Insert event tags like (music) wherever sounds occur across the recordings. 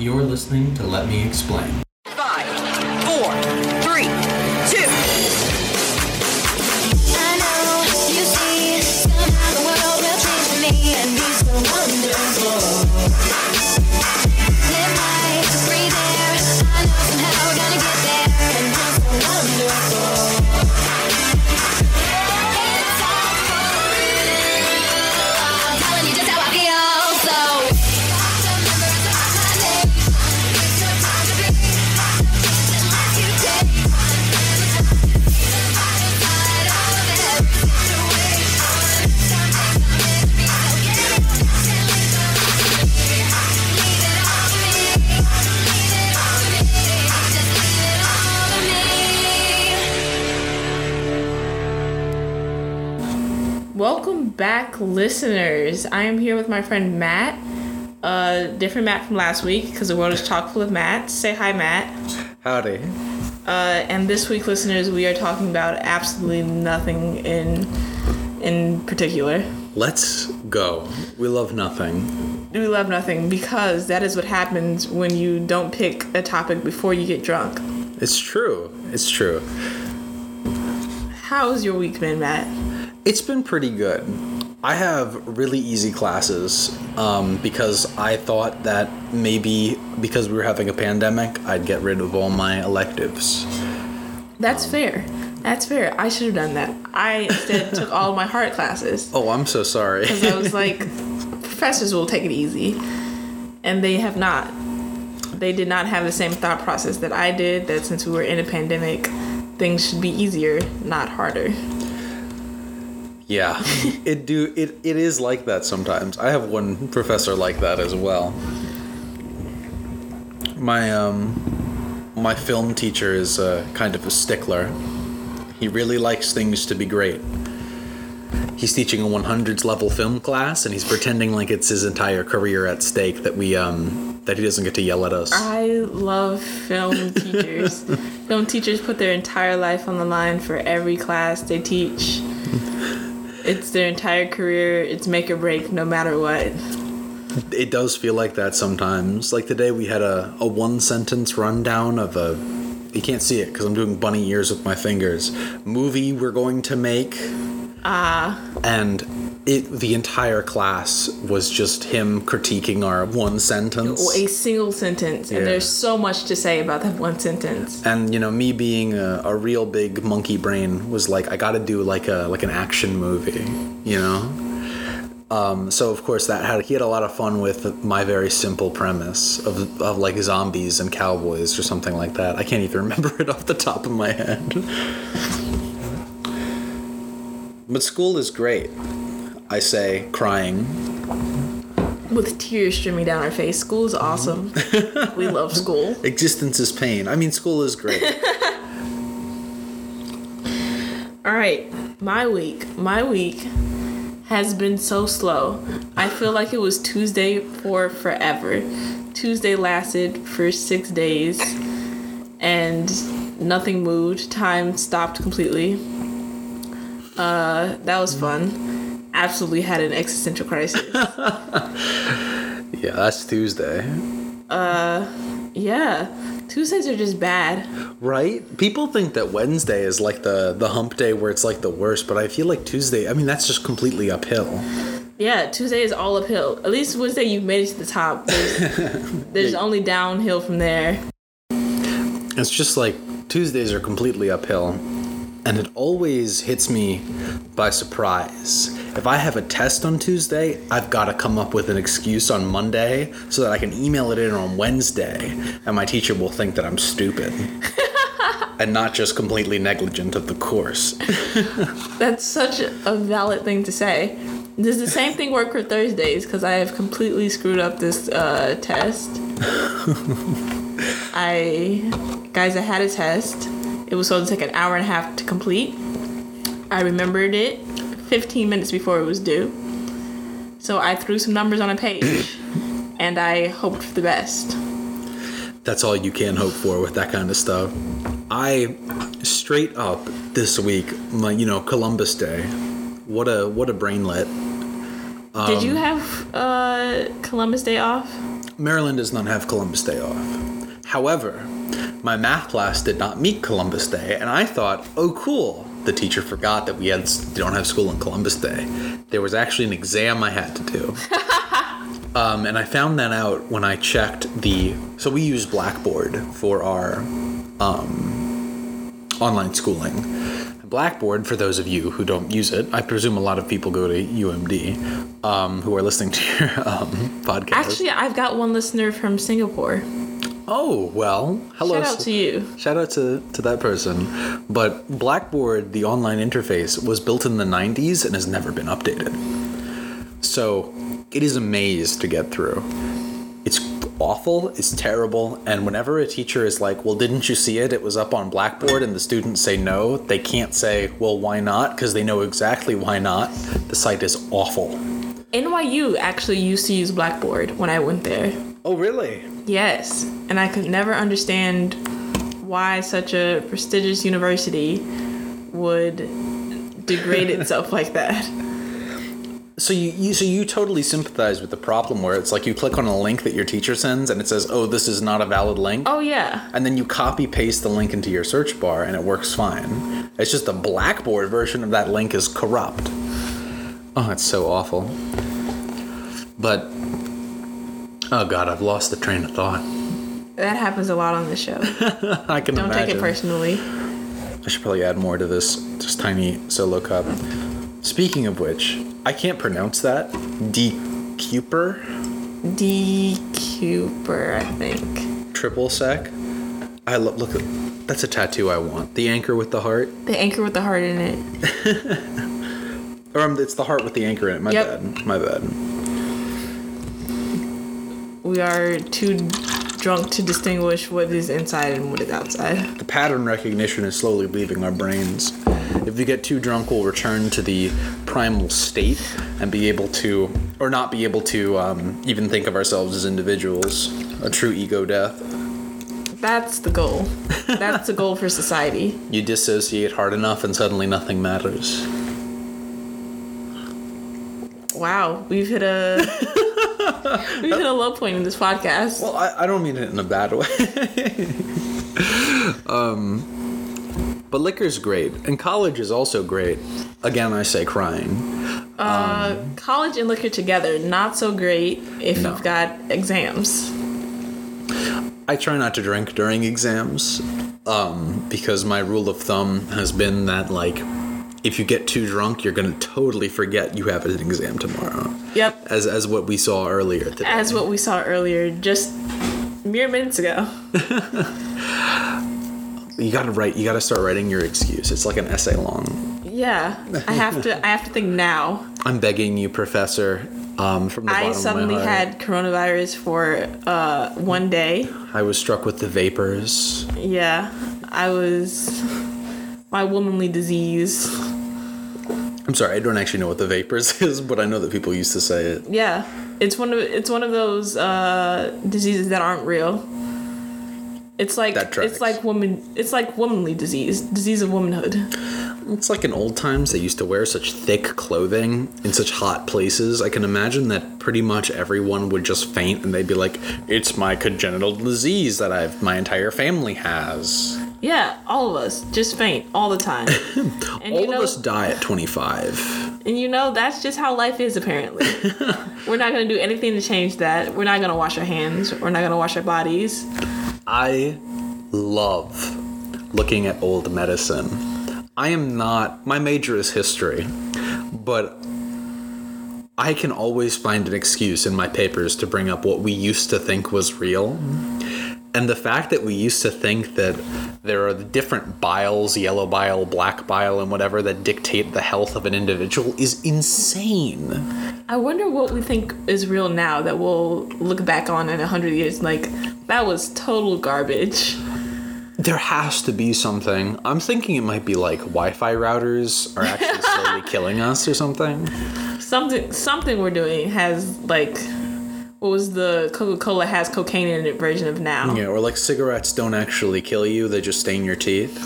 You're listening to Let Me Explain. Back, listeners. I am here with my friend Matt. Uh, different Matt from last week because the world is chock full of Matts. Say hi, Matt. Howdy. Uh, and this week, listeners, we are talking about absolutely nothing in in particular. Let's go. We love nothing. We love nothing because that is what happens when you don't pick a topic before you get drunk. It's true. It's true. How's your week been, Matt? It's been pretty good. I have really easy classes um, because I thought that maybe because we were having a pandemic, I'd get rid of all my electives. That's fair. That's fair. I should have done that. I instead (laughs) took all my hard classes. Oh, I'm so sorry. because I was like, (laughs) professors will take it easy, and they have not. They did not have the same thought process that I did. That since we were in a pandemic, things should be easier, not harder. Yeah, it do it. It is like that sometimes. I have one professor like that as well. My um, my film teacher is uh, kind of a stickler. He really likes things to be great. He's teaching a 100s level film class, and he's pretending like it's his entire career at stake that we um that he doesn't get to yell at us. I love film (laughs) teachers. film teachers put their entire life on the line for every class they teach. It's their entire career. It's make or break, no matter what. It does feel like that sometimes. Like today, we had a, a one sentence rundown of a. You can't see it because I'm doing bunny ears with my fingers. Movie we're going to make. Ah. and it the entire class was just him critiquing our one sentence. A single sentence, and there's so much to say about that one sentence. and you know me being a, a real big monkey brain was like i gotta do like a like an action movie you know? Um, so of course that had he had a lot of fun with my very simple premise of, of like zombies and cowboys or something like that. I can't even (laughs) remember it off the top of my head. But school is great i say crying with tears streaming down our face. School is awesome. (laughs) we love school. existence is pain i mean school is great (laughs) All right, my week. My week has been so slow. I feel like it was Tuesday for forever. Tuesday lasted for six days and nothing moved. Time stopped completely. Uh, that was fun. Absolutely had an existential crisis. (laughs) yeah that's tuesday Uh, yeah, Tuesdays are just bad. Right? People think that Wednesday is like the the hump day where it's like the worst, but I feel like Tuesday, I mean that's just completely uphill. Yeah, Tuesday is all uphill. At least Wednesday you've made it to the top. (laughs) There's, there's only downhill from there. It's just like Tuesdays are completely uphill. And it always hits me by surprise. If I have a test on Tuesday, I've got to come up with an excuse on Monday so that I can email it in on Wednesday, and my teacher will think that I'm stupid. (laughs) and not just completely negligent of the course. (laughs) That's such a valid thing to say. Does the same thing work for Thursdays? Because I have completely screwed up this uh, test. (laughs) I, guys, I had a test. It was supposed to take an hour and a half to complete. I remembered it 15 minutes before it was due. So I threw some numbers on a page (clears throat) and I hoped for the best. That's all you can hope for with that kind of stuff. I straight up this week, my, you know, Columbus Day. What a what a brainlet. Did you have uh, Columbus Day off? Maryland does not have Columbus Day off. However, my math class did not meet Columbus Day, and I thought, oh, cool. The teacher forgot that we had don't have school on Columbus Day. There was actually an exam I had to do. (laughs) um, and I found that out when I checked the. So we use Blackboard for our um, online schooling. Blackboard, for those of you who don't use it, I presume a lot of people go to UMD um, who are listening to your (laughs) um, podcast. Actually, I've got one listener from Singapore. Oh, well, hello. Shout out to you. Shout out to, to that person. But Blackboard, the online interface, was built in the 90s and has never been updated. So it is a maze to get through. It's awful, it's terrible, and whenever a teacher is like, Well, didn't you see it? It was up on Blackboard, and the students say no, they can't say, Well, why not? Because they know exactly why not. The site is awful. NYU actually used to use Blackboard when I went there. Oh, really? Yes, and I could never understand why such a prestigious university would degrade (laughs) itself like that. So you, you so you totally sympathize with the problem where it's like you click on a link that your teacher sends and it says, "Oh, this is not a valid link." Oh yeah. And then you copy paste the link into your search bar and it works fine. It's just the Blackboard version of that link is corrupt. Oh, it's so awful. But oh god, I've lost the train of thought. That happens a lot on the show. (laughs) I can imagine. Don't imagine. take it personally. I should probably add more to this this tiny solo cup. Speaking of which, I can't pronounce that. Decuper D Cooper, I think. triple sec. I lo- look that's a tattoo I want. The anchor with the heart, The anchor with the heart in it. (laughs) or um, it's the heart with the anchor in it. My Yep. bad. My bad. We are too drunk to distinguish what is inside and what is outside. The pattern recognition is slowly leaving our brains. If we get too drunk, we'll return to the primal state and be able to, or not be able to, um, even think of ourselves as individuals. A true ego death. That's the goal. (laughs) That's the goal for society. You dissociate hard enough, and suddenly nothing matters. Wow, we've hit a (laughs) we've hit a low point in this podcast. Well, I, I don't mean it in a bad way. (laughs) um, but liquor's great, and college is also great. Again, I say crying. uh College and liquor together, not so great if No. you've got exams. I try not to drink during exams um, because my rule of thumb has been that, like, if you get too drunk, you're going to totally forget you have an exam tomorrow. Yep, As, as what we saw earlier today. as what we saw earlier, just mere minutes ago. (laughs) you got to write. You got to start writing your excuse. It's like an essay long. Yeah, I have to. I have to think now. (laughs) I'm begging you, Professor. Um, from the I suddenly of my heart. had coronavirus for uh, one day. I was struck with the vapors. Yeah, I was my womanly disease. I'm sorry, I don't actually know what the vapors (laughs) is, but I know that people used to say it. Yeah, it's one of it's one of those uh, diseases that aren't real. It's like it's like woman it's like womanly disease, disease of womanhood. It's like in old times they used to wear such thick clothing in such hot places. I can imagine that pretty much everyone would just faint and they'd be like, "It's my congenital disease that I've my entire family has." Yeah, all of us just faint all the time. (laughs) and All you know, of us die at 25. and you know that's just how life is apparently. (laughs) We're not gonna do anything to change that. We're not gonna wash our hands. We're not gonna wash our bodies. I love looking at old medicine. I am not, my major is history, but I can always find an excuse in my papers to bring up what we used to think was real. And the fact that we used to think that there are the different biles, yellow bile, black bile, and whatever that dictate the health of an individual is insane. I wonder what we think is real now that we'll look back on in a hundred years like that was total garbage. There has to be something. I'm thinking it might be like Wi Fi routers are actually slowly (laughs) killing us or something. Something something we're doing has like what was the Coca Cola has cocaine in it version of now. Yeah, or like cigarettes don't actually kill you, they just stain your teeth.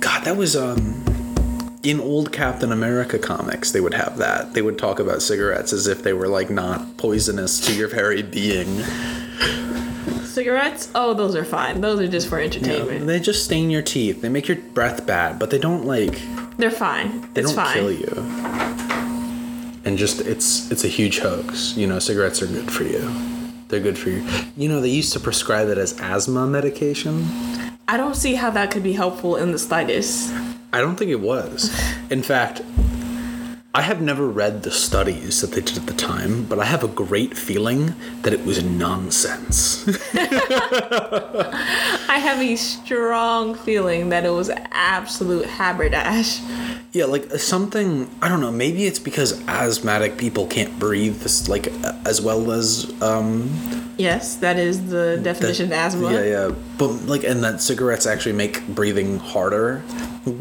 God, that was um in old Captain America comics, they would have that. They would talk about cigarettes as if they were like not poisonous to your very being. Cigarettes? Oh, those are fine. Those are just for entertainment. They just stain your teeth. They make your breath bad, but they don't like They're fine. they it's don't fine. kill you. And just it's it's a huge hoax. You know, cigarettes are good for you. They're good for you. You know, they used to prescribe it as asthma medication. I don't see how that could be helpful in the slightest. I don't think it was. In fact, I have never read the studies that they did at the time, but I have a great feeling that it was nonsense. (laughs) I have a strong feeling that it was absolute haberdash. yeah, like something, I don't know, maybe it's because asthmatic people can't breathe this, like as well as um Yes, that is the definition that- of asthma. Yeah, yeah. But like and that cigarettes actually make breathing harder.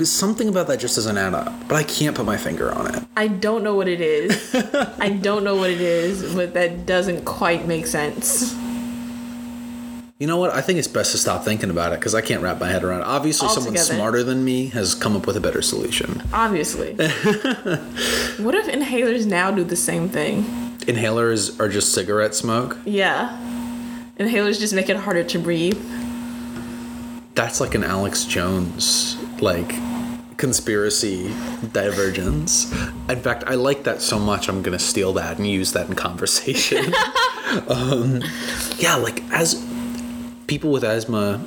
Something about that just doesn't add up. But I can't put my finger on it. I don't know what it is. (laughs) I don't know what it is, but that doesn't quite make sense. You know what? I think it's best to stop thinking about it because I can't wrap my head around it. Obviously, someone smarter than me has come up with a better solution. Obviously. (laughs) what if inhalers now do the same thing? Inhalers are just cigarette smoke. Yeah. Inhalers just make it harder to breathe. That's like an Alex Jones like conspiracy divergence. In fact, I like that so much. I'm gonna steal that and use that in conversation. (laughs) um, yeah, like as people with asthma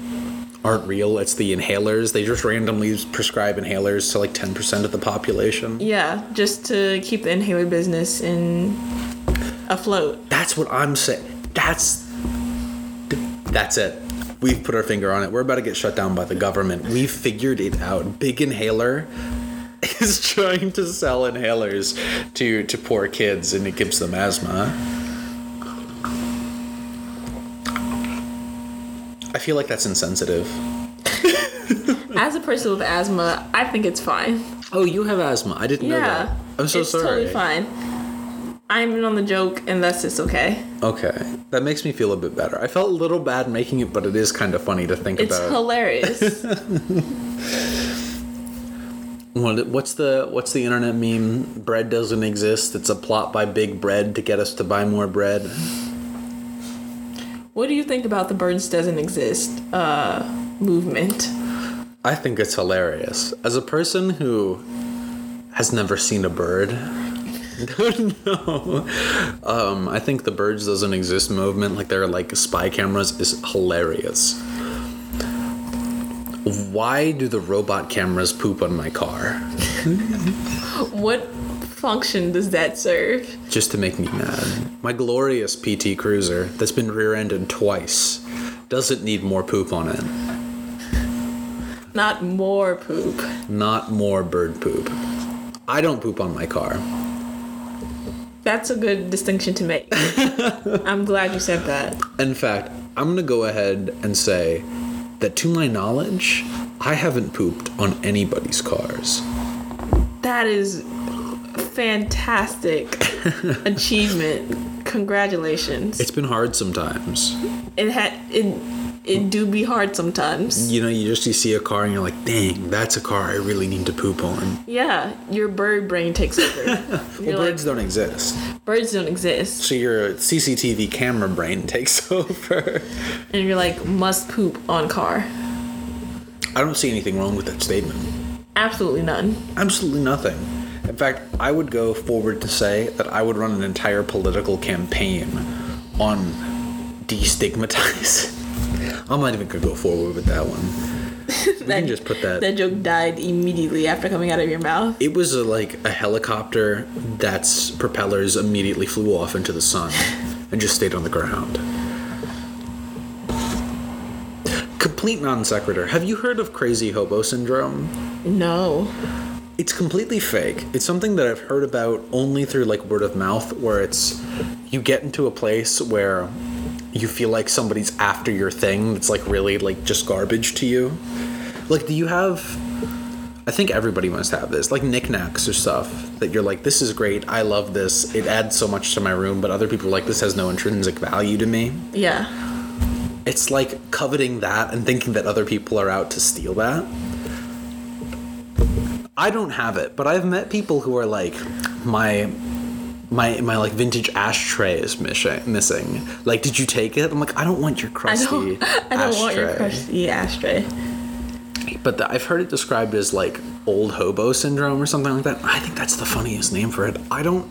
aren't real. It's the inhalers. They just randomly prescribe inhalers to like 10% of the population. Yeah, just to keep the inhaler business in afloat. That's what I'm saying. That's that's it. We've put our finger on it. We're about to get shut down by the government. We've figured it out. Big Inhaler (laughs) is trying to sell inhalers to to poor kids, and it gives them asthma. Feel like that's insensitive. (laughs) As a person with asthma, I think it's fine. Oh, you have asthma. I didn't know Yeah. that. I'm so it's sorry. It's totally fine. I'm in on the joke, and that's just okay. Okay, that makes me feel a bit better. I felt a little bad making it, but it is kind of funny to think It's about. It's hilarious. (laughs) What's the what's the internet meme? Bread doesn't exist. It's a plot by Big Bread to get us to buy more bread. What do you think about the birds doesn't exist uh, movement? I think it's hilarious. As a person who has never seen a bird, (laughs) no, um, I think the birds doesn't exist movement, like they're like spy cameras, is hilarious. Why do the robot cameras poop on my car? (laughs) What function does that serve? just to make me mad. My glorious PT Cruiser that's been rear-ended twice doesn't need more poop on it. Not more poop. Not more bird poop. I don't poop on my car. That's a good distinction to make. (laughs) I'm glad you said that. In fact, I'm gonna go ahead and say that to my knowledge, I haven't pooped on anybody's cars. That is fantastic (laughs) achievement. Congratulations. It's been hard sometimes. It had it it do be hard sometimes. You know, you just you see a car and you're like, dang, that's a car I really need to poop on. Yeah, your bird brain takes over. (laughs) Well, birds like, don't exist. birds don't exist. So your CCTV camera brain (laughs) takes over. And you're like, must poop on car. I don't see anything wrong with that statement. Absolutely none. Absolutely nothing. In fact, I would go forward to say that I would run an entire political campaign on destigmatize. (laughs) I'm not even gonna go forward with that one. (laughs) We can just put that. That joke died immediately after coming out of your mouth. It was a, like a helicopter that's propellers immediately flew off into the sun (laughs) and just stayed on the ground. Complete non sequitur. Have you heard of crazy hobo syndrome? No. It's completely fake. It's something that I've heard about only through like word of mouth, where it's you get into a place where you feel like somebody's after your thing that's like really like just garbage to you. Like, do you have? I think everybody must have this, like knickknacks or stuff that you're like, this is great. I love this. It adds so much to my room, but other people are like, this has no intrinsic value to me. Yeah. It's like coveting that and thinking that other people are out to steal that. I don't have it, but I've met people who are like, my my my like vintage ashtray is missing. Missing. Like, did you take it? I'm like, I don't want your I crusty don't. (laughs) I don't want your ashtray. crusty ashtray. But the, I've heard it described as like old hobo syndrome or something like that. I think that's the funniest name for it. I don't.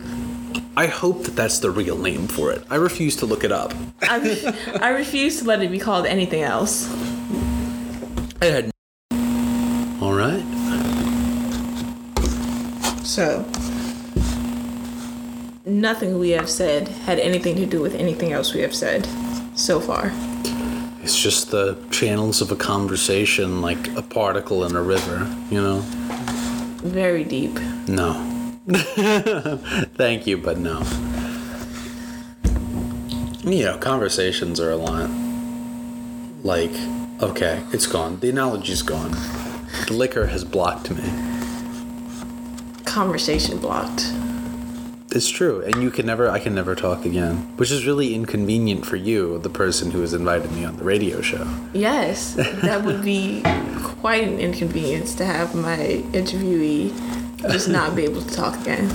I hope that that's the real name for it. I refuse to look it up. I, re- I refuse to let it be called anything else. (laughs) I had. All right. So, nothing we have said had anything to do with anything else we have said so far. It's just the channels of a conversation, like a particle in a river. You know. Very deep. No. (laughs) Thank you, but no. You know, conversations are a lot. Like, okay, it's gone. The analogy's gone. The liquor has blocked me. Conversation blocked. It's true, and you can never, I can never talk again, which is really inconvenient for you, the person who has invited me on the radio show. Yes, (laughs) that would be quite an inconvenience to have my interviewee just not be able to talk again.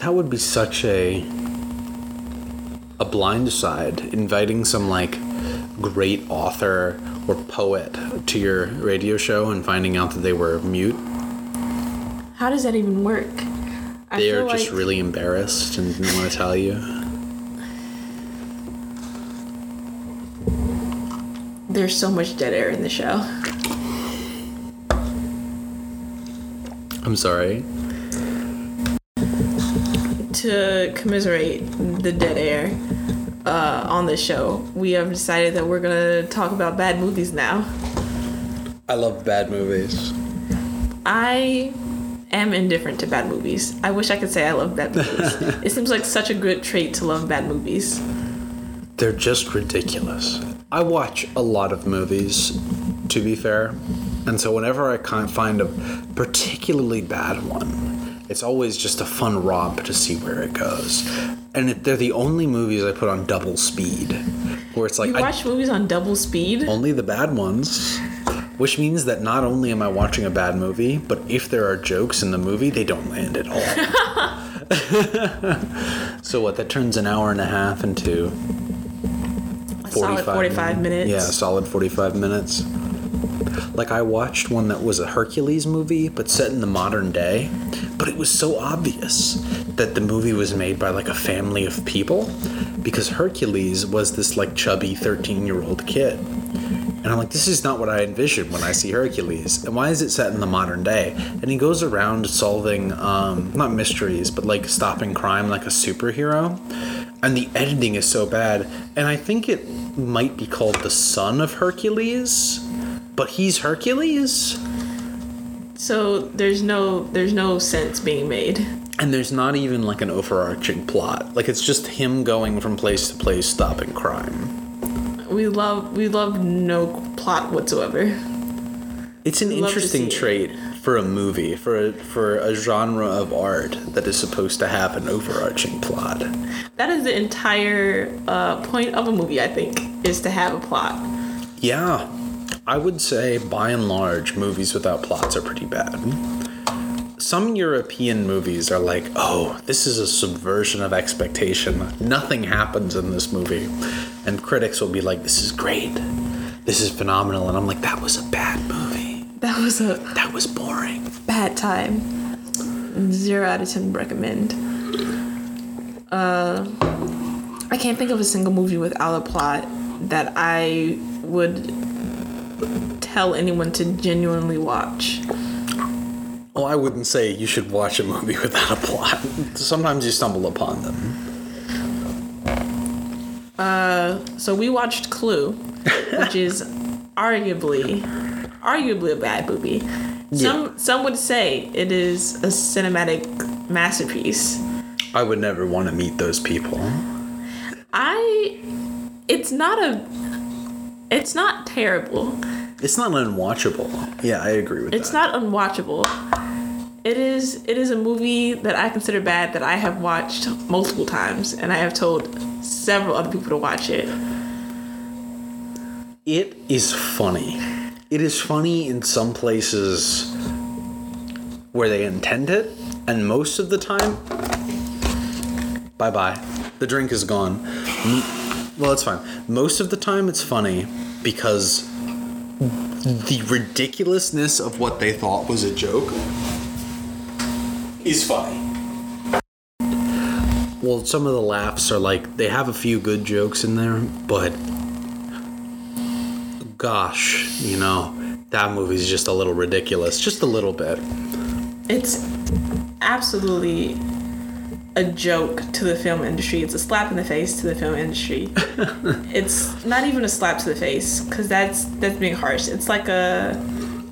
That would be such a a blind side, inviting some like great author or poet to your radio show and finding out that they were mute. How does that even work? I They are just like- really embarrassed and didn't want to tell you. There's so much dead air in the show. I'm sorry. To commiserate the dead air uh, on the show, we have decided that we're gonna talk about bad movies now. I love bad movies. I am indifferent to bad movies. I wish I could say I love bad (laughs) movies. it seems like such a good trait to love bad movies. They're just ridiculous. I watch a lot of movies, to be fair, and so whenever I of find a particularly bad one, it's always just a fun romp to see where it goes. And it, they're the only movies I put on double speed, where it's like You I, watch movies on double speed? only the bad ones. Which means that not only am I watching a bad movie, but if there are jokes in the movie, they don't land at all. (laughs) so what? That turns an hour and a half into A solid 45 minutes. Yeah, a solid 45 minutes. Like I watched one that was a Hercules movie, but set in the modern day. But it was so obvious that the movie was made by like a family of people because Hercules was this like chubby 13 year old kid. And I'm like, this is not what I envisioned when I see Hercules. And why is it set in the modern day? And he goes around solving, um, not mysteries, but like stopping crime like a superhero. And the editing is so bad. And I think it might be called The Son of Hercules, but he's Hercules. So there's no there's no sense being made. And there's not even like an overarching plot. Like it's just him going from place to place stopping crime. We love we love no plot whatsoever. It's an interesting it. trait for a movie, for a, for a genre of art that is supposed to have an overarching plot. That is the entire uh, point of a movie, I think, is to have a plot. Yeah, I would say by and large, movies without plots are pretty bad. Some European movies are like, oh, this is a subversion of expectation. Nothing happens in this movie. And critics will be like, this is great. This is phenomenal. And I'm like, that was a bad movie. That was a That was boring. bad time. Zero out of ten recommend. Uh, I can't think of a single movie without a plot that I would tell anyone to genuinely watch. Well, I wouldn't say you should watch a movie (laughs) without a plot. Sometimes you stumble upon them. Uh, so we watched Clue, which (laughs) is arguably arguably a bad movie. Some some would say it is a cinematic masterpiece. I would never want to meet those people. I it's not a it's not terrible. It's not unwatchable. Yeah, I agree with It's that. It's not unwatchable. It is it is a movie that I consider bad that I have watched multiple times and I have told several other people to watch it. It is funny. it is funny in some places where they intend it, and most of the time, bye bye. The drink is gone. Well, it's fine. Most of the time, it's funny because the ridiculousness of what they thought was a joke is funny. Well, some of the laughs are like they have a few good jokes in there, but gosh, you know, that movie's just a little ridiculous, just a little bit. It's absolutely a joke to the film industry. It's a slap in the face to the film industry. (laughs) it's not even a slap to the face because that's that's being harsh. It's like a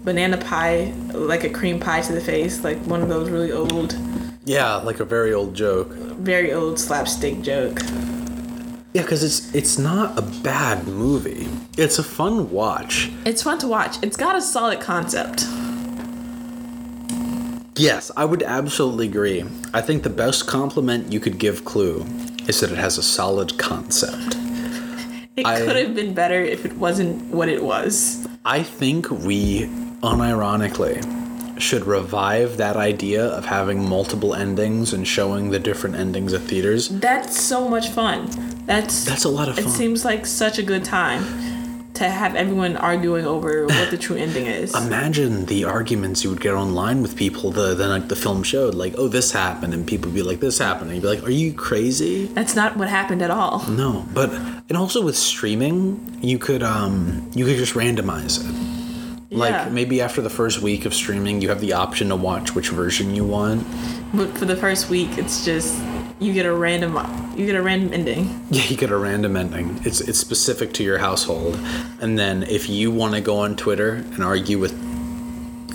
banana pie, like a cream pie to the face, like one of those really old, Yeah, like a very old joke. very old slapstick joke. Yeah, because it's it's not a bad movie. It's a fun watch. It's fun to watch. It's got a solid concept. Yes, I would absolutely agree. I think the best compliment you could give Clue is that it has a solid concept. (laughs) It I- could have been better if it wasn't what it was. I think we, unironically, should revive that idea of having multiple endings and showing the different endings at theaters. That's so much fun. That's That's a lot of fun. It seems like such a good time to have everyone arguing over what the true ending is. Imagine the arguments you would get online with people the then like the film showed, like, oh this happened, and people would be like, this happened, and you'd be like, Are you crazy? That's not what happened at all. No. But and also with streaming, you could um you could just randomize it. Like Yeah. maybe after the first week of streaming, you have the option to watch which version you want. But for the first week, it's just you get a random you get a random ending. (laughs) Yeah, you get a random ending. It's it's specific to your household, and then if you want to go on Twitter and argue with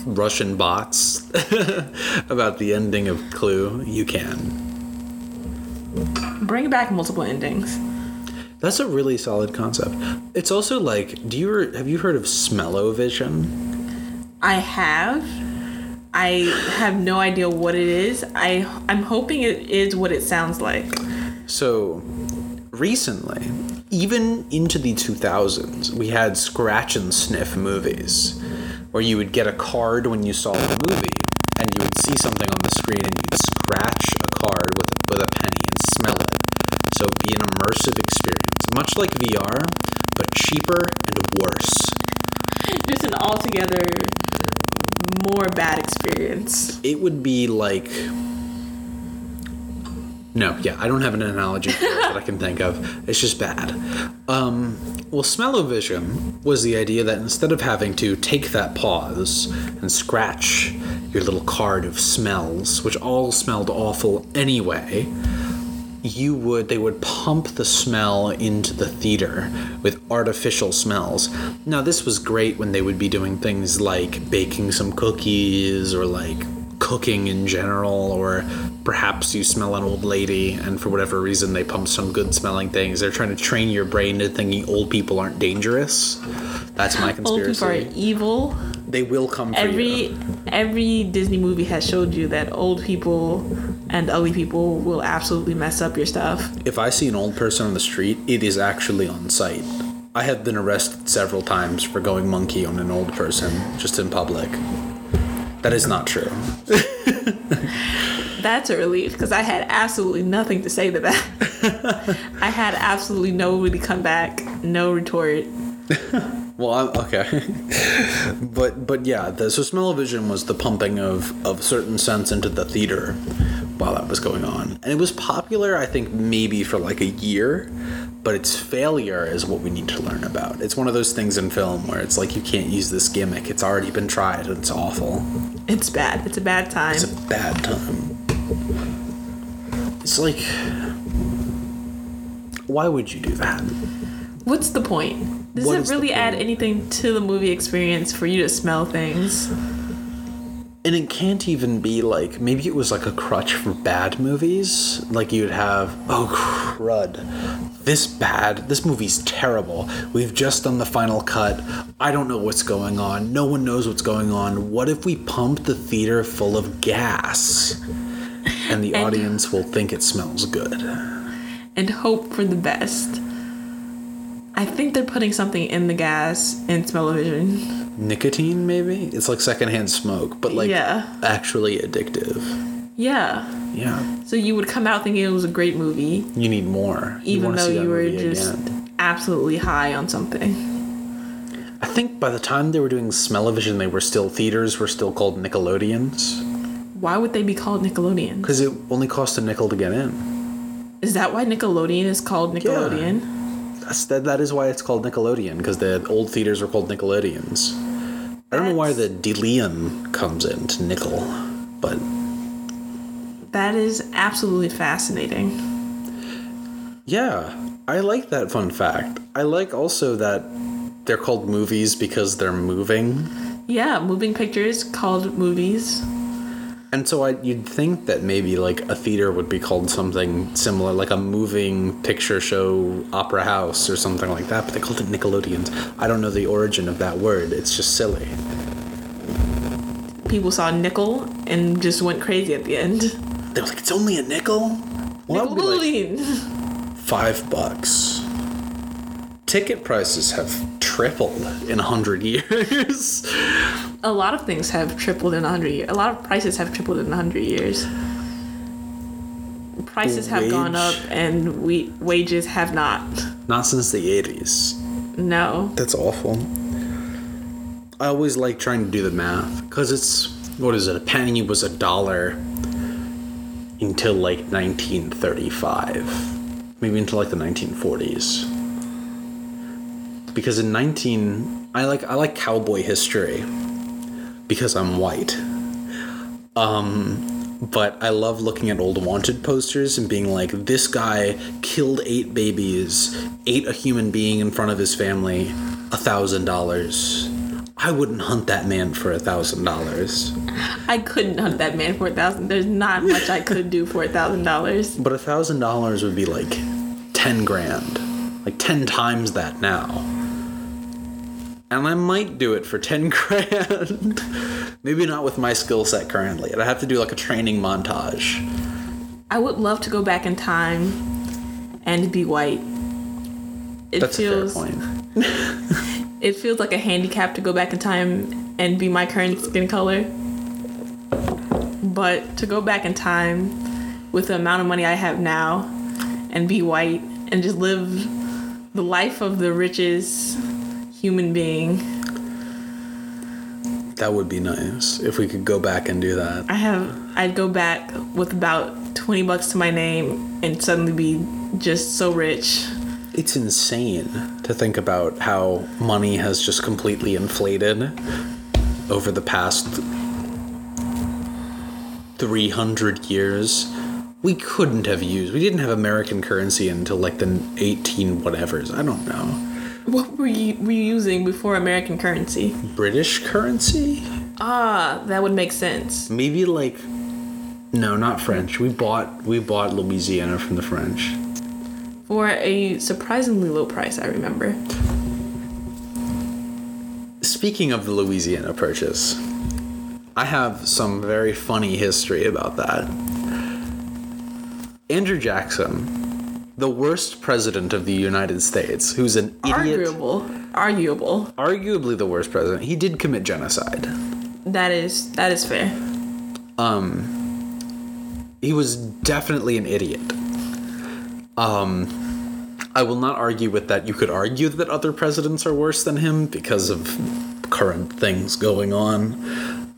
Russian bots (laughs) about the ending of Clue, you can. Bring back multiple endings. That's a really solid concept. It's also like, do you have you heard of Smellovision? I have. I have no idea what it is. I I'm hoping it is what it sounds like. So, recently, even into the 2000s, we had scratch and sniff movies where you would get a card when you saw the movie and you would see something on the screen and you'd scratch a card with a, with a penny and smell it. So, it'd be an immersive experience, much like VR, but cheaper and worse. Just an altogether more bad experience. It would be like. No, yeah, I don't have an analogy that I can think of. It's just bad. Um, well, smell-o-vision was the idea that instead of having to take that pause and scratch your little card of smells, which all smelled awful anyway, you would they would pump the smell into the theater with artificial smells. Now this was great when they would be doing things like baking some cookies or like cooking in general or perhaps you smell an old lady and for whatever reason they pump some good smelling things. They're trying to train your brain to thinking old people aren't dangerous. That's my conspiracy Old people are evil. they will come for Every you. every Disney movie has showed you that old people and ugly people will absolutely mess up your stuff. If I see an old person on the street, it is actually on site. I have been arrested several times for going monkey on an old person just in public. That is not true. (laughs) That's a relief because I had absolutely nothing to say to that. (laughs) I had absolutely nobody come back, no retort. (laughs) Well, I'm, okay, (laughs) but but yeah, the so smell-o-vision was the pumping of of certain scents into the theater while that was going on, and it was popular. I think maybe for like a year, but its failure is what we need to learn about. It's one of those things in film where it's like you can't use this gimmick. It's already been tried and it's awful. It's bad. It's a bad time. It's a bad time. It's like, why would you do that? What's the point? Does What it really add anything to the movie experience for you to smell things? And it can't even be like maybe it was like a crutch for bad movies. Like you'd have, oh crud, this bad, this movie's terrible. We've just done the final cut. I don't know what's going on. No one knows what's going on. What if we pump the theater full of gas? And the And- audience will think it smells good. and hope for the best. I think they're putting something in the gas in smell-o-vision. Nicotine, maybe? It's like secondhand smoke, but like Yeah. actually addictive. Yeah. Yeah. So you would come out thinking it was a great movie, You need more. Even wanna though you were just again. absolutely high on something. I think by the time they were doing Smell-O-Vision, they were still theaters were still called Nickelodeons Why would they be called Nickelodeon? because it only cost a nickel to get in. Is that why Nickelodeon is called Nickelodeon? That's that. That is why it's called Nickelodeon because the old theaters were called Nickelodeons. I don't know why the Deleon comes in to nickel, but That is absolutely fascinating. yeah, I like that fun fact. I like also that they're called movies because they're moving. Yeah, moving pictures called movies. And so I, you'd think that maybe like a theater would be called something similar, like a moving picture show, opera house, or something like that. But they called it Nickelodeons. I don't know the origin of that word. It's just silly. People saw nickel and just went crazy at the end. They were like, "It's only a nickel." Well, that would be like five bucks. Ticket prices have tripled in a hundred (laughs) years. a lot of things have tripled in a hundred years. A lot of prices have tripled in a hundred years. Prices have gone up and we wages have not. Not since the eighties. No. That's awful. I always like trying to do the math because it's what is it? A penny was a dollar until like 1935, maybe until like the 1940s. Because in 19, I like I like cowboy history because I'm white. Um, but I love looking at old wanted posters and being like, this guy killed eight babies, ate a human being in front of his family, a thousand dollars. I wouldn't hunt that man for a thousand dollars. I couldn't hunt that man for a thousand. There's not much I could do for a thousand dollars. But a thousand dollars would be like ten grand. Like ten times that now. And I might do it for ten (laughs) grand. Maybe not with my skill set currently. I'd have to do like a training montage. I would love to go back in time and be white. It That's feels a fair point. (laughs) it feels like a handicap to go back in time and be my current skin color. But to go back in time with the amount of money I have now and be white and just live the life of the richest human being. That would be nice if we could go back and do that. I have I'd go back with about 20 bucks to my name and suddenly be just so rich. It's insane to think about how money has just completely inflated over the past 300 years. We couldn't have used, we didn't have American currency until like the 18 whatevers. I don't know. What were you, were you using before American currency? British currency? Ah, that would make sense. Maybe like, no, not French. We bought, we bought Louisiana from the French. For a surprisingly low price, I remember. Speaking of the Louisiana Purchase, I have some very funny history about that. Andrew Jackson, the worst president of the United States, who's an idiot, Arguable. Arguable. arguably the worst president, he did commit genocide. That is that is fair. Um He was definitely an idiot. Um, I will not argue with that. You could argue that other presidents are worse than him because of current things going on,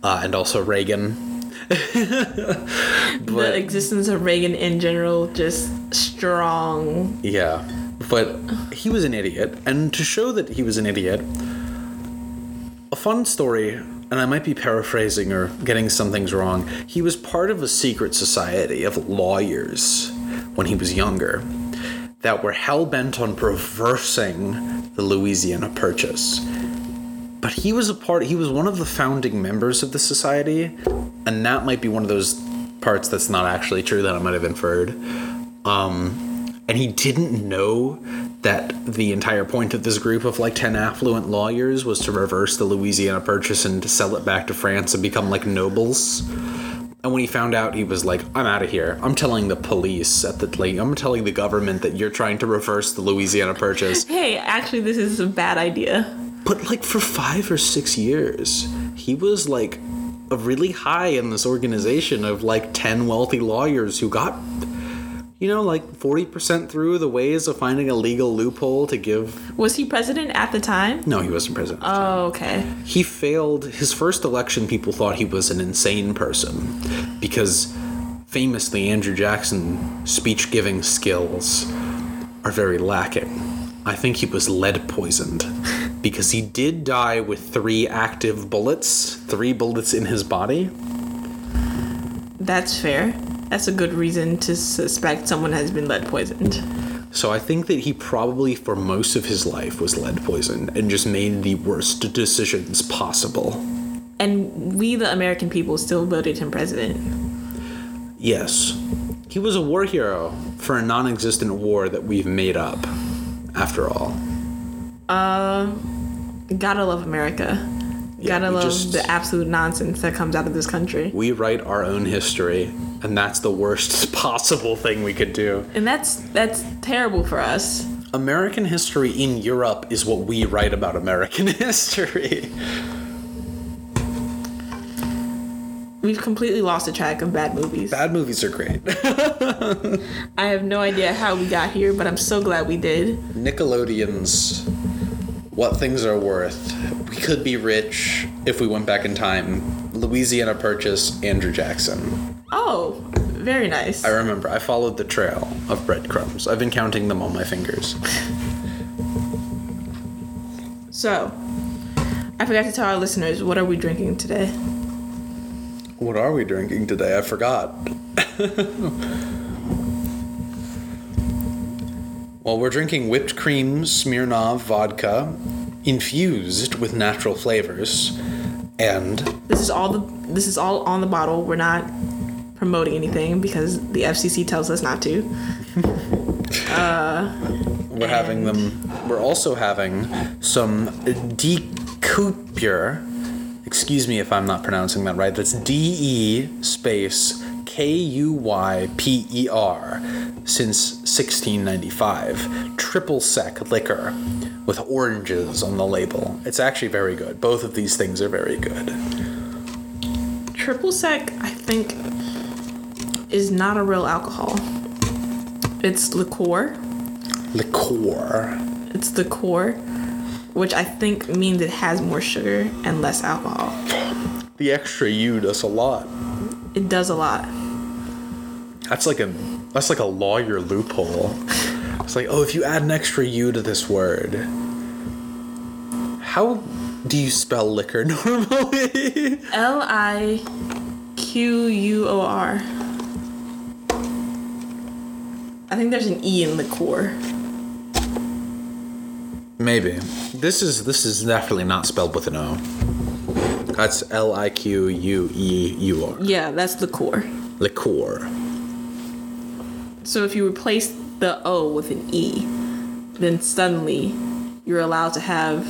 uh, and also Reagan. (laughs) the existence of Reagan in general just strong. Yeah, but he was an idiot, and to show that he was an idiot, a fun story, and I might be paraphrasing or getting some things wrong. He was part of a secret society of lawyers when he was younger that were hell bent on reversing the Louisiana Purchase. But he was a part, he was one of the founding members of the society, and that might be one of those parts that's not actually true that I might have inferred. Um, and he didn't know that the entire point of this group of like 10 affluent lawyers was to reverse the Louisiana Purchase and to sell it back to France and become like nobles. And when he found out, he was like, "I'm out of here. I'm telling the police at the like, I'm telling the government that you're trying to reverse the Louisiana Purchase." Hey, actually, this is a bad idea. But like for five or six years, he was like a really high in this organization of like ten wealthy lawyers who got, you know, like forty percent through the ways of finding a legal loophole to give. Was he president at the time? No, he wasn't president. Oh, okay. he failed his first election people thought he was an insane person because famously andrew jackson speech giving skills are very lacking i think he was lead poisoned because he did die with three active bullets three bullets in his body That's fair. That's a good reason to suspect someone has been lead poisoned. so i think that he probably for most of his life was lead poisoned and just made the worst decisions possible And we, the American people, still voted him president. Yes. He was a war hero for a non existent war that we've made up, after all. Um, gotta love America. Gotta love just- the absolute nonsense that comes out of this country. We write our own history, and that's the worst (laughs) possible thing we could do. And that's that's terrible for us. American history in Europe is what we write about American (laughs) history. We've completely lost the track of bad movies. Bad movies are great. (laughs) I have no idea how we got here, but I'm so glad we did. Nickelodeon's What Things Are Worth. We could be rich if we went back in time. Louisiana Purchase, Andrew Jackson. Oh, very nice. I remember, I followed the trail of breadcrumbs. I've been counting them on my fingers. So, I forgot to tell our listeners what are we drinking today? What are we drinking today? I forgot. well, we're drinking whipped cream Smirnoff vodka infused with natural flavors and This is all the this is all on the bottle. We're not promoting anything because the FCC tells us not to. (laughs) Uh, we're having them we're also having some De Kuyper excuse me if i'm not pronouncing that right. That's d-e space k-u-y-p-e-r since 1695 triple sec liquor with oranges on the label. It's actually very good. Both of these things are very good. Triple sec, I think, is not a real alcohol. It's liqueur. liqueur. It's liqueur, which I think means it has more sugar and less alcohol. the extra u does a lot It does a lot. That's like a that's like a lawyer loophole. It's like, oh, if you add an extra U to this word, how do you spell liquor (laughs) normally? L I Q U O R. I think there's an E in liqueur. Maybe. This is this is definitely not spelled with an O. That's L I Q U E U R. Yeah, that's liqueur. Liqueur. So if you replace the O with an E, then suddenly you're allowed to have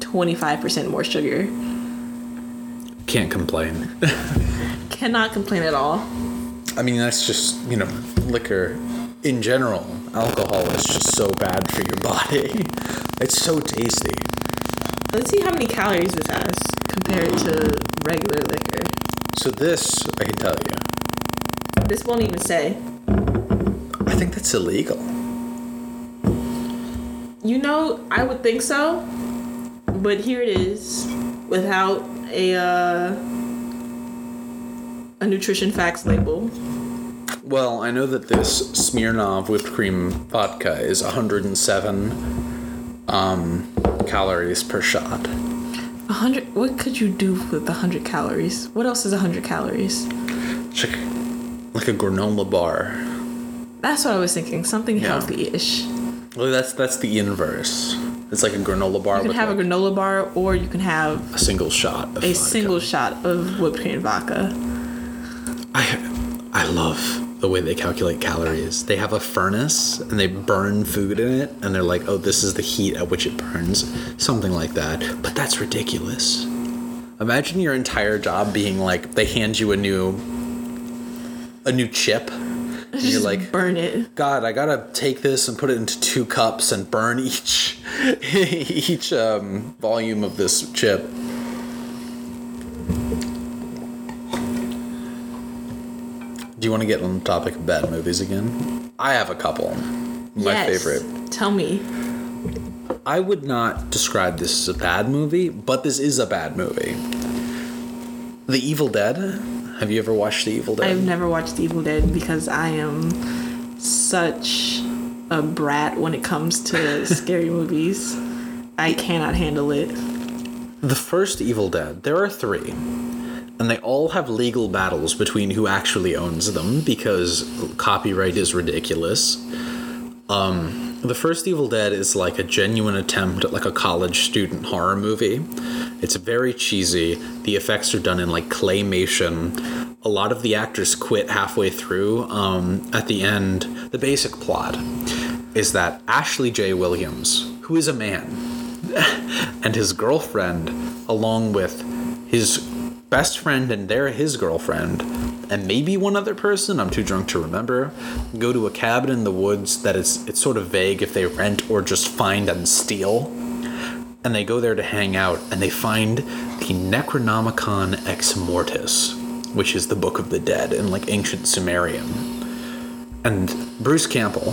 25% more sugar. Can't complain. (laughs) Cannot complain at all. I mean, that's just you know, liquor in general. Alcohol is just so bad for your (laughs) body. It's so tasty. Let's see how many calories this has compared to regular liquor. So this, I can tell you. This won't even say. I think that's illegal. You know, I would think so, but here it is without a uh, a nutrition facts label. Well, I know that this Smirnoff whipped cream vodka is 107 um, calories per shot. A hundred. What could you do with a hundred calories? What else is a hundred calories? It's like, like a granola bar. That's what I was thinking. Something Yeah. healthy-ish. Well, that's that's the inverse. It's like a granola bar You can have a granola bar, or you can have a single shot. Of a vodka. single shot of whipped cream vodka. I I love the way they calculate calories. They have a furnace and they burn food in it, and they're like, "Oh, this is the heat at which it burns," something like that. But that's ridiculous. Imagine your entire job being like they hand you a new a new chip. And (laughs) you're like, burn it. God, I gotta take this and put it into two cups and burn each (laughs) each um, volume of this chip. Do you want to get on the topic of bad movies again? I have a couple. My Yes. favorite. Tell me. I would not describe this as a bad movie, but this is a bad movie. The Evil Dead. Have you ever watched The Evil Dead? I've never watched The Evil Dead because I am such a brat when it comes to (laughs) scary movies. I cannot handle it. The first Evil Dead, there are three. And they all have legal battles between who actually owns them because copyright is ridiculous. Um, the first Evil Dead is like a genuine attempt at like a college student horror movie. It's very cheesy. The effects are done in like claymation. A lot of the actors quit halfway through. Um, at the end, the basic plot is that Ashley J. Williams, who is a man, (laughs) and his girlfriend, along with his best friend and their his girlfriend, and maybe one other person, I'm too drunk to remember, go to a cabin in the woods that is it's sort of vague if they rent or just find and steal. And they go there to hang out and they find the Necronomicon Ex Mortis, which is the Book of the Dead in like ancient Sumerian. And Bruce Campbell,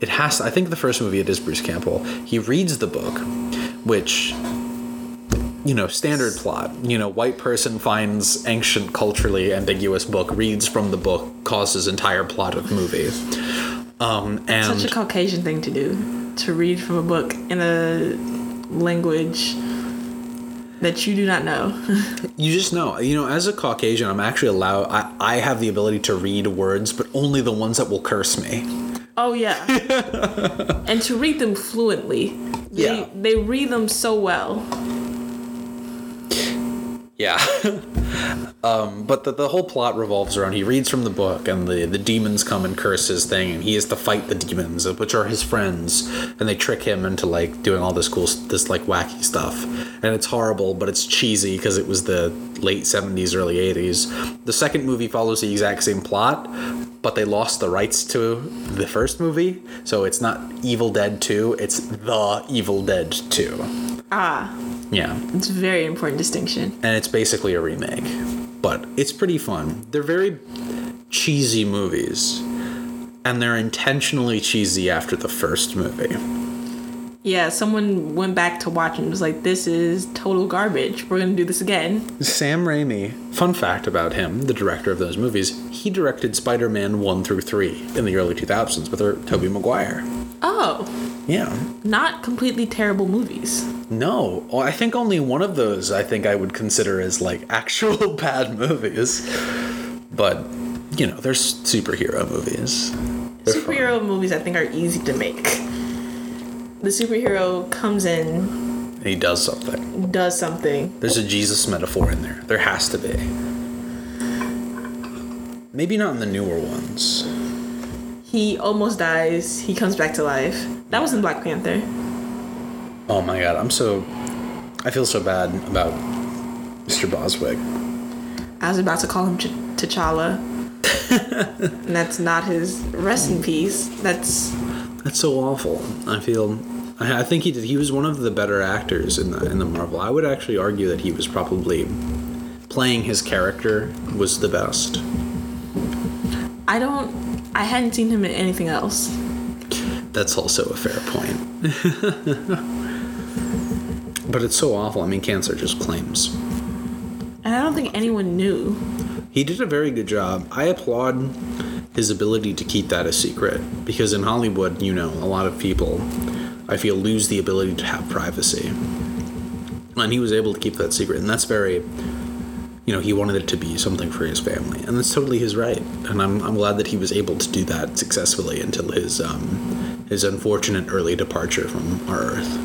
it has I think the first movie it is Bruce Campbell. He reads the book, which you know, standard plot. You know, white person finds ancient culturally ambiguous book, reads from the book, causes entire plot of movie. Um, and Such a Caucasian thing to do. To read from a book in a language that you do not know. (laughs) you just know, you know, as a Caucasian, I'm actually allowed. I, I have the ability to read words, but only the ones that will curse me. Oh yeah. (laughs) and to read them fluently. They, Yeah. they read them so well. Yeah. (laughs) um, but the, the whole plot revolves around he reads from the book, and the, the demons come and curse his thing, and he has to fight the demons, which are his friends, and they trick him into like doing all this cool, this like wacky stuff. And it's horrible, but it's cheesy because it was the late 70s, early 80s. The second movie follows the exact same plot, but they lost the rights to the first movie, so it's not Evil Dead 2, it's The Evil Dead 2. Ah, Yeah it's a very important distinction. and it's basically a remake. But it's pretty fun. They're very cheesy movies, and they're intentionally cheesy after the first movie. Yeah, someone went back to watch and was like, "This is total garbage. We're gonna do this again." Sam Raimi, fun fact about him, the director of those movies, he directed Spider Man 1 through 3 in the early 2000s with her, Tobey Maguire. Oh, Yeah. not completely terrible movies. No, I think only one of those I think I would consider as like (laughs) actual bad movies. But, you know, there's superhero movies. They're fun. Superhero movies, I think, are easy to make. The superhero comes in, And he does something. does something. There's a Jesus metaphor in there. There has to be. Maybe not in the newer ones. He almost dies. He comes back to life. That was in Black Panther. Oh my god, I'm so. I feel so bad about Mr. Boswick. I was about to call him Ch- T'Challa. (laughs) and that's not his rest in peace. That's That's so awful. I feel. I, I think he did. He was one of the better actors in the in the Marvel. I would actually argue that he was probably playing his character was the best. I don't. I hadn't seen him in anything else. That's also a fair point. (laughs) but it's so awful. I mean, cancer just claims. And I don't think anyone knew. He did a very good job. I applaud his ability to keep that a secret because in Hollywood, you know, a lot of people I feel lose the ability to have privacy. And he was able to keep that secret, and that's very you know, he wanted it to be something for his family, and that's totally his right. And I'm, I'm glad that he was able to do that successfully until his um, his unfortunate early departure from our Earth.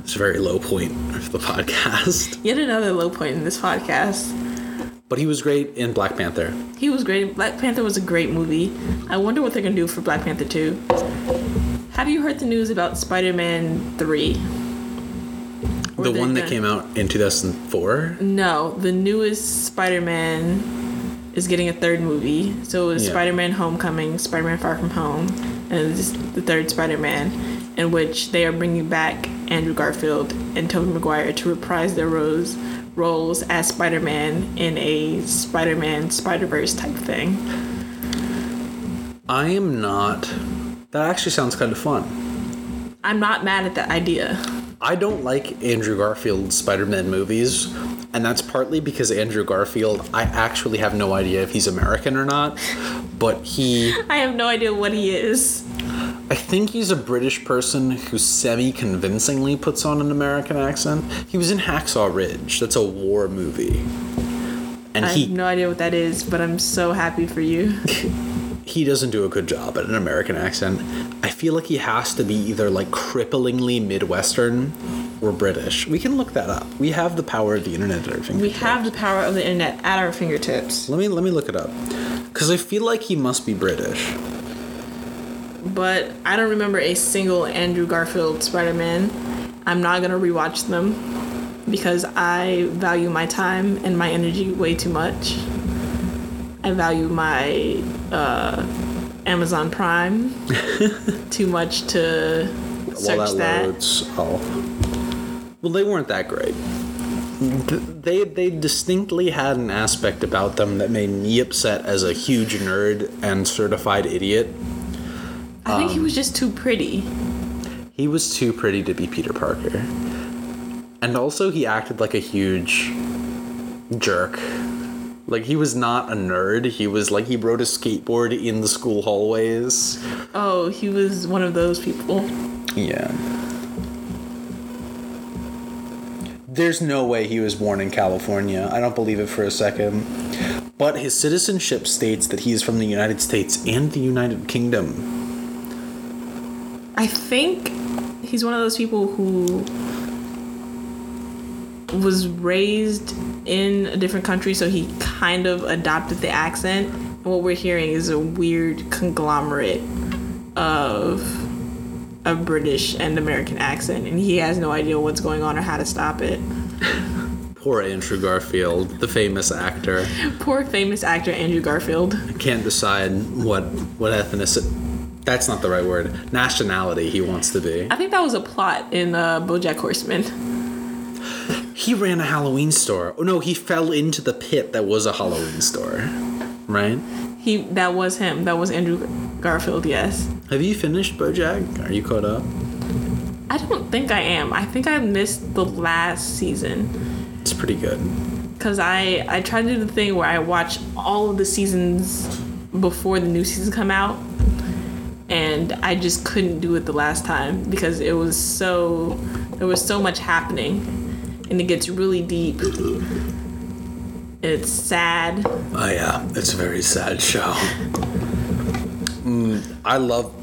It's a very low point of the (laughs) podcast. Yet another low point in this podcast. But he was great in Black Panther. He was great. Black Panther was a great movie. I wonder what they're gonna do for Black Panther 2. Have you heard the news about Spider Man 3? The one that came out in 2004. No, the newest Spider Man is getting a third movie. So it was Yeah. Spider-Man: Homecoming, Spider-Man: Far From Home, and the third Spider-Man, in which they are bringing back Andrew Garfield and Tobey Maguire to reprise their roles roles as Spider-Man in a Spider-Man Spider-Verse type thing. I am not. That actually sounds kind of fun. I'm not mad at that idea. I don't like Andrew Garfield's Spider Man movies, and that's partly because Andrew Garfield, I actually have no idea if he's American or not, but he. (laughs) I have no idea what he is. I think he's a British person who semi convincingly puts on an American accent. He was in Hacksaw Ridge, that's a war movie. And I he have no idea what that is, but I'm so happy for you. (laughs) he doesn't do a good job at an American accent. I feel like he has to be either like cripplingly Midwestern or British. We can look that up. We have the power of the internet at our fingertips. We have the power of the internet at our fingertips, Let me let me look it up. Cause I feel like he must be British. but I don't remember a single Andrew Garfield Spider-Man. I'm not gonna rewatch them because I value my time and my energy way too much. I value my uh, Amazon Prime (laughs) too much to search While that, that. loads, oh. Well, they weren't that great. They they distinctly had an aspect about them that made me upset as a huge nerd and certified idiot. I think he Um, was just too pretty. He was too pretty to be Peter Parker. And also he acted like a huge jerk. Like he was not a nerd. He was like he rode a skateboard in the school hallways. Oh, he was one of those people. Yeah. There's no way he was born in California. I don't believe it for a second. But his citizenship states that he is from the United States and the United Kingdom. I think he's one of those people who was raised in a different country, so he kind of adopted the accent. What we're hearing is a weird conglomerate of a British and American accent, and he has no idea what's going on or how to stop it. Poor Andrew Garfield, the famous actor, Poor famous actor Andrew Garfield. can't decide what what ethnicity. That's not the right word. Nationality he wants to be. I think that was a plot in uh, BoJack Horseman. He ran a Halloween store. Oh no, he fell into the pit that was a Halloween store. Right? He that was him. That was Andrew Garfield. Yes. Have you finished BoJack? Are you caught up? I don't think I am. I think I missed the last season It's pretty good. because I I tried to do the thing where I watch all of the seasons before the new season come out, and I just couldn't do it the last time because it was so there was so much happening, and it gets really deep. It's sad. Oh yeah, it's a very sad show. Mm, I love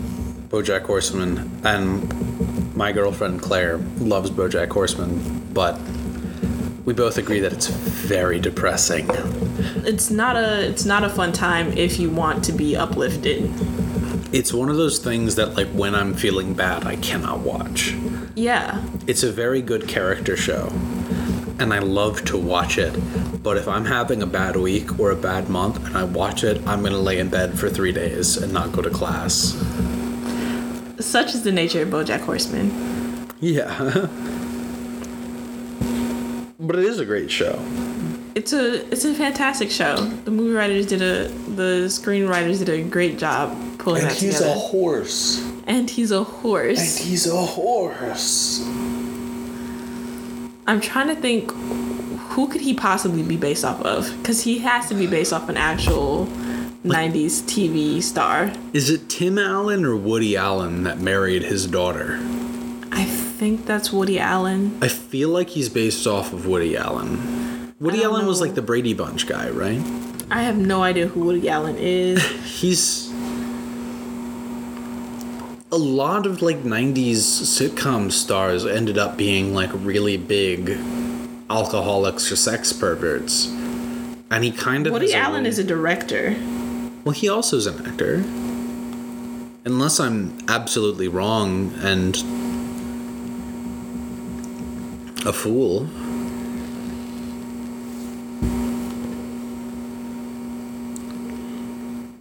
BoJack Horseman, and my girlfriend Claire loves BoJack Horseman, but we both agree that it's very depressing. It's not a it's not a fun time if you want to be uplifted. It's one of those things that, like, when I'm feeling bad, I cannot watch. Yeah. It's a very good character show, and I love to watch it. But if I'm having a bad week or a bad month and I watch it, I'm gonna lay in bed for three days and not go to class. Such is the nature of BoJack Horseman. Yeah. (laughs) but it is a great show. It's a it's a fantastic show. The movie writers did a the screenwriters did a great job pulling that together. And he's a horse. and he's a horse. And he's a horse. I'm trying to think who could he possibly be based off of? Because he has to be based off an actual 90s TV star. Is it Tim Allen or Woody Allen that married his daughter? I think that's Woody Allen. I feel like he's based off of Woody Allen. Woody Allen was like the Brady Bunch guy, right? I have no idea who Woody Allen is. (laughs) He's a lot of like 90s sitcom stars ended up being like really big alcoholics or sex perverts. And he kind of Woody Allen way- is a director. Well, he also is an actor. Unless I'm absolutely wrong and a fool.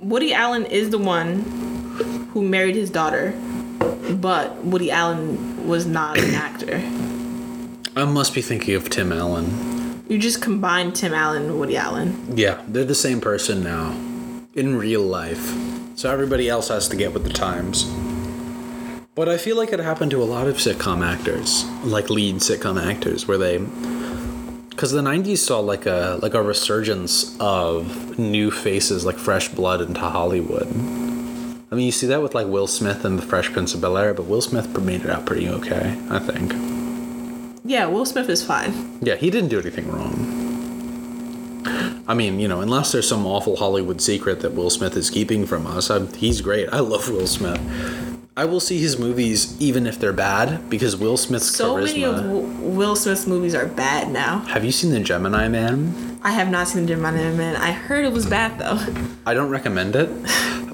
Woody Allen is the one who married his daughter, but Woody Allen was not an (coughs) actor. I must be thinking of Tim Allen. You just combined Tim Allen and Woody Allen. Yeah, they're the same person now. In real life. So everybody else has to get with the times. But I feel like it happened to a lot of sitcom actors, like lead sitcom actors, where they because the 90s saw like a like a resurgence of new faces like fresh blood into hollywood i mean you see that with like will smith and the fresh prince of bel-air but will smith made it out pretty okay i think. Yeah, Will Smith is fine. yeah he didn't do anything wrong. I mean you know unless there's some awful hollywood secret that will smith is keeping from us i he's great. I love will smith i will see his movies even if they're bad because will smith's So charisma many of W- Will Smith's movies are bad now. have you seen the gemini man I have not seen the Gemini Man. I heard it was bad though. I don't recommend it,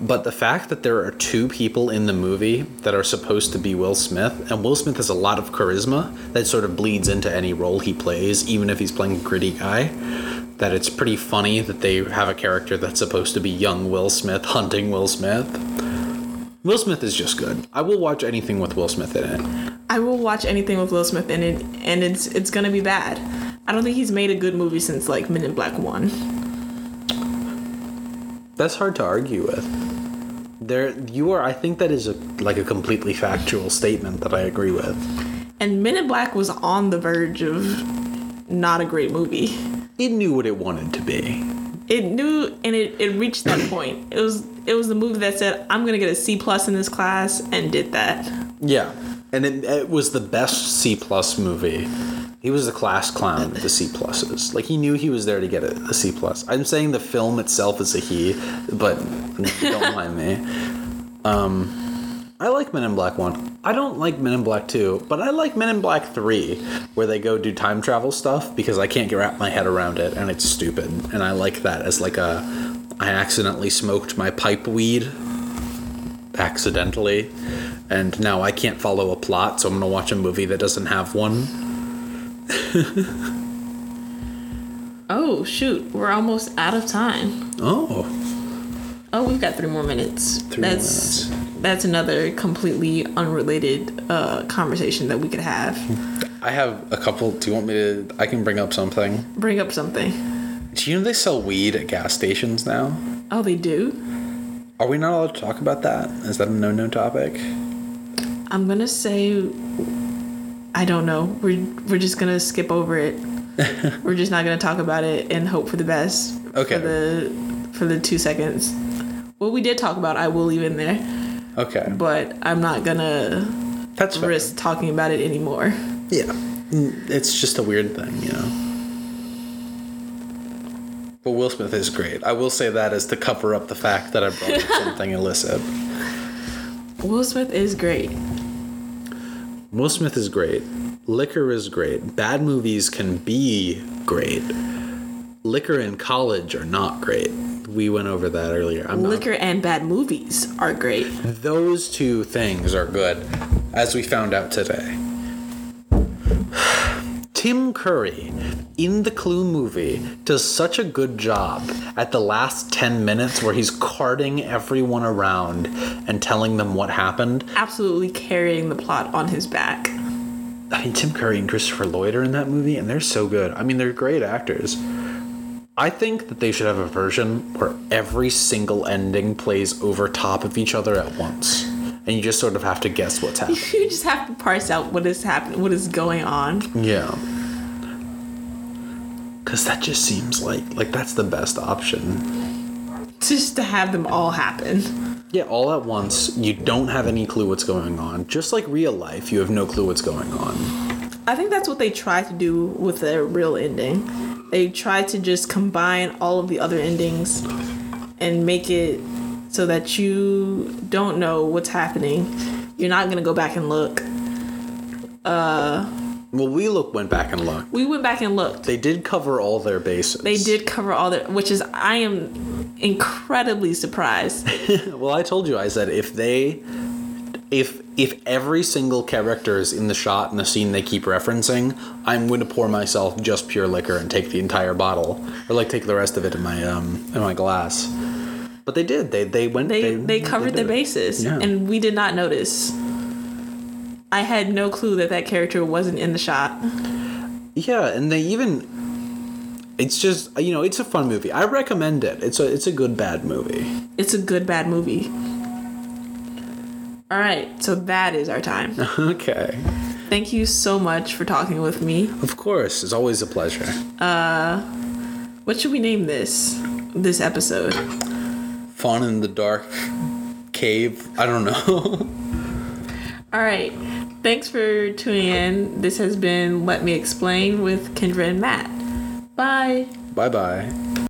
but the fact that there are two people in the movie that are supposed to be Will Smith, and Will Smith has a lot of charisma that sort of bleeds into any role he plays, even if he's playing a gritty guy, that it's pretty funny that they have a character that's supposed to be young Will Smith hunting Will Smith. Will Smith is just good. I will watch anything with Will Smith in it. I will watch anything with Will Smith in it, and it's it's gonna be bad. I don't think he's made a good movie since like Men in Black One. That's hard to argue with. There, you are. I think that is a like a completely factual statement that I agree with. And Men in Black was on the verge of not a great movie. It knew what it wanted to be. It knew and it, it reached that point. It was it was the movie that said, I'm gonna get a C plus in this class and did that. Yeah, and it, it was the best C plus movie. He was the class clown with the C pluses. Like he knew he was there to get a, a C plus. I'm saying the film itself is a he, but don't mind me. (laughs) Um, I like Men in Black One. I don't like Men in Black Two, but I like Men in Black Three, where they go do time travel stuff because I can't get wrap my head around it and it's stupid. And I like that as like a I accidentally smoked my pipe weed accidentally and now I can't follow a plot, so I'm gonna watch a movie that doesn't have one. (laughs) Oh shoot, we're almost out of time. Oh, Oh, we've got three more minutes. Three more that's that's another completely unrelated uh, conversation that we could have. I have a couple. Do you want me to? I can bring up something. Bring up something. Do you know they sell weed at gas stations now? Oh, they do. Are we not allowed to talk about that? Is that a no-no topic? I'm gonna say I don't know. We're we're just gonna skip over it. (laughs) we're just not gonna talk about it and hope for the best. Okay. For the for the two seconds. What we did talk about, I will leave in there, Okay, but I'm not gonna that's fair. risk talking about it anymore. Yeah, Mm, it's just a weird thing, you know. But Will Smith is great. I will say that as to cover up the fact that I brought (laughs) something illicit. Will Smith is great. Will Smith is great. Liquor is great. Bad movies can be great. Liquor in college are not great. We went over that earlier. I'm not- Liquor and bad movies are great. Those two things are good, as we found out today. Tim Curry in the Clue movie does such a good job at the last 10 minutes where he's carting everyone around and telling them what happened. Absolutely carrying the plot on his back. I mean, Tim Curry and Christopher Lloyd are in that movie, and they're so good. I mean, they're great actors. I think that they should have a version where every single ending plays over top of each other at once. And you just sort of have to guess what's (laughs) happening. You just have to parse out what is happening, what is going on. Yeah. Cause that just seems like like that's the best option. Just to have them all happen. Yeah, all at once. You don't have any clue what's going on. Just like real life, you have no clue what's going on. I think that's what they try to do with the real ending. They try to just combine all of the other endings and make it so that you don't know what's happening. You're not gonna go back and look. Uh, Well, we look went back and looked. We went back and looked. They did cover all their bases. They did cover all the, which is I am incredibly surprised. (laughs) Well, I told you. I said if they, if if every single character is in the shot in the scene they keep referencing, I'm going to pour myself just pure liquor and take the entire bottle, or like take the rest of it in my um in my glass. But they did. They they went. They they, covered did the bases, Yeah. and we did not notice. I had no clue that that character wasn't in the shot. Yeah, and they even. It's just you know it's a fun movie. I recommend it. It's a it's a good bad movie. It's a good bad movie. All right, so that is our time. (laughs) okay. Thank you so much for talking with me. Of course, it's always a pleasure. Uh, what should we name this this episode? Fawn in the dark cave. I don't know. (laughs) All right. Thanks for tuning in. This has been Let Me Explain with Kendra and Matt. Bye. bye bye.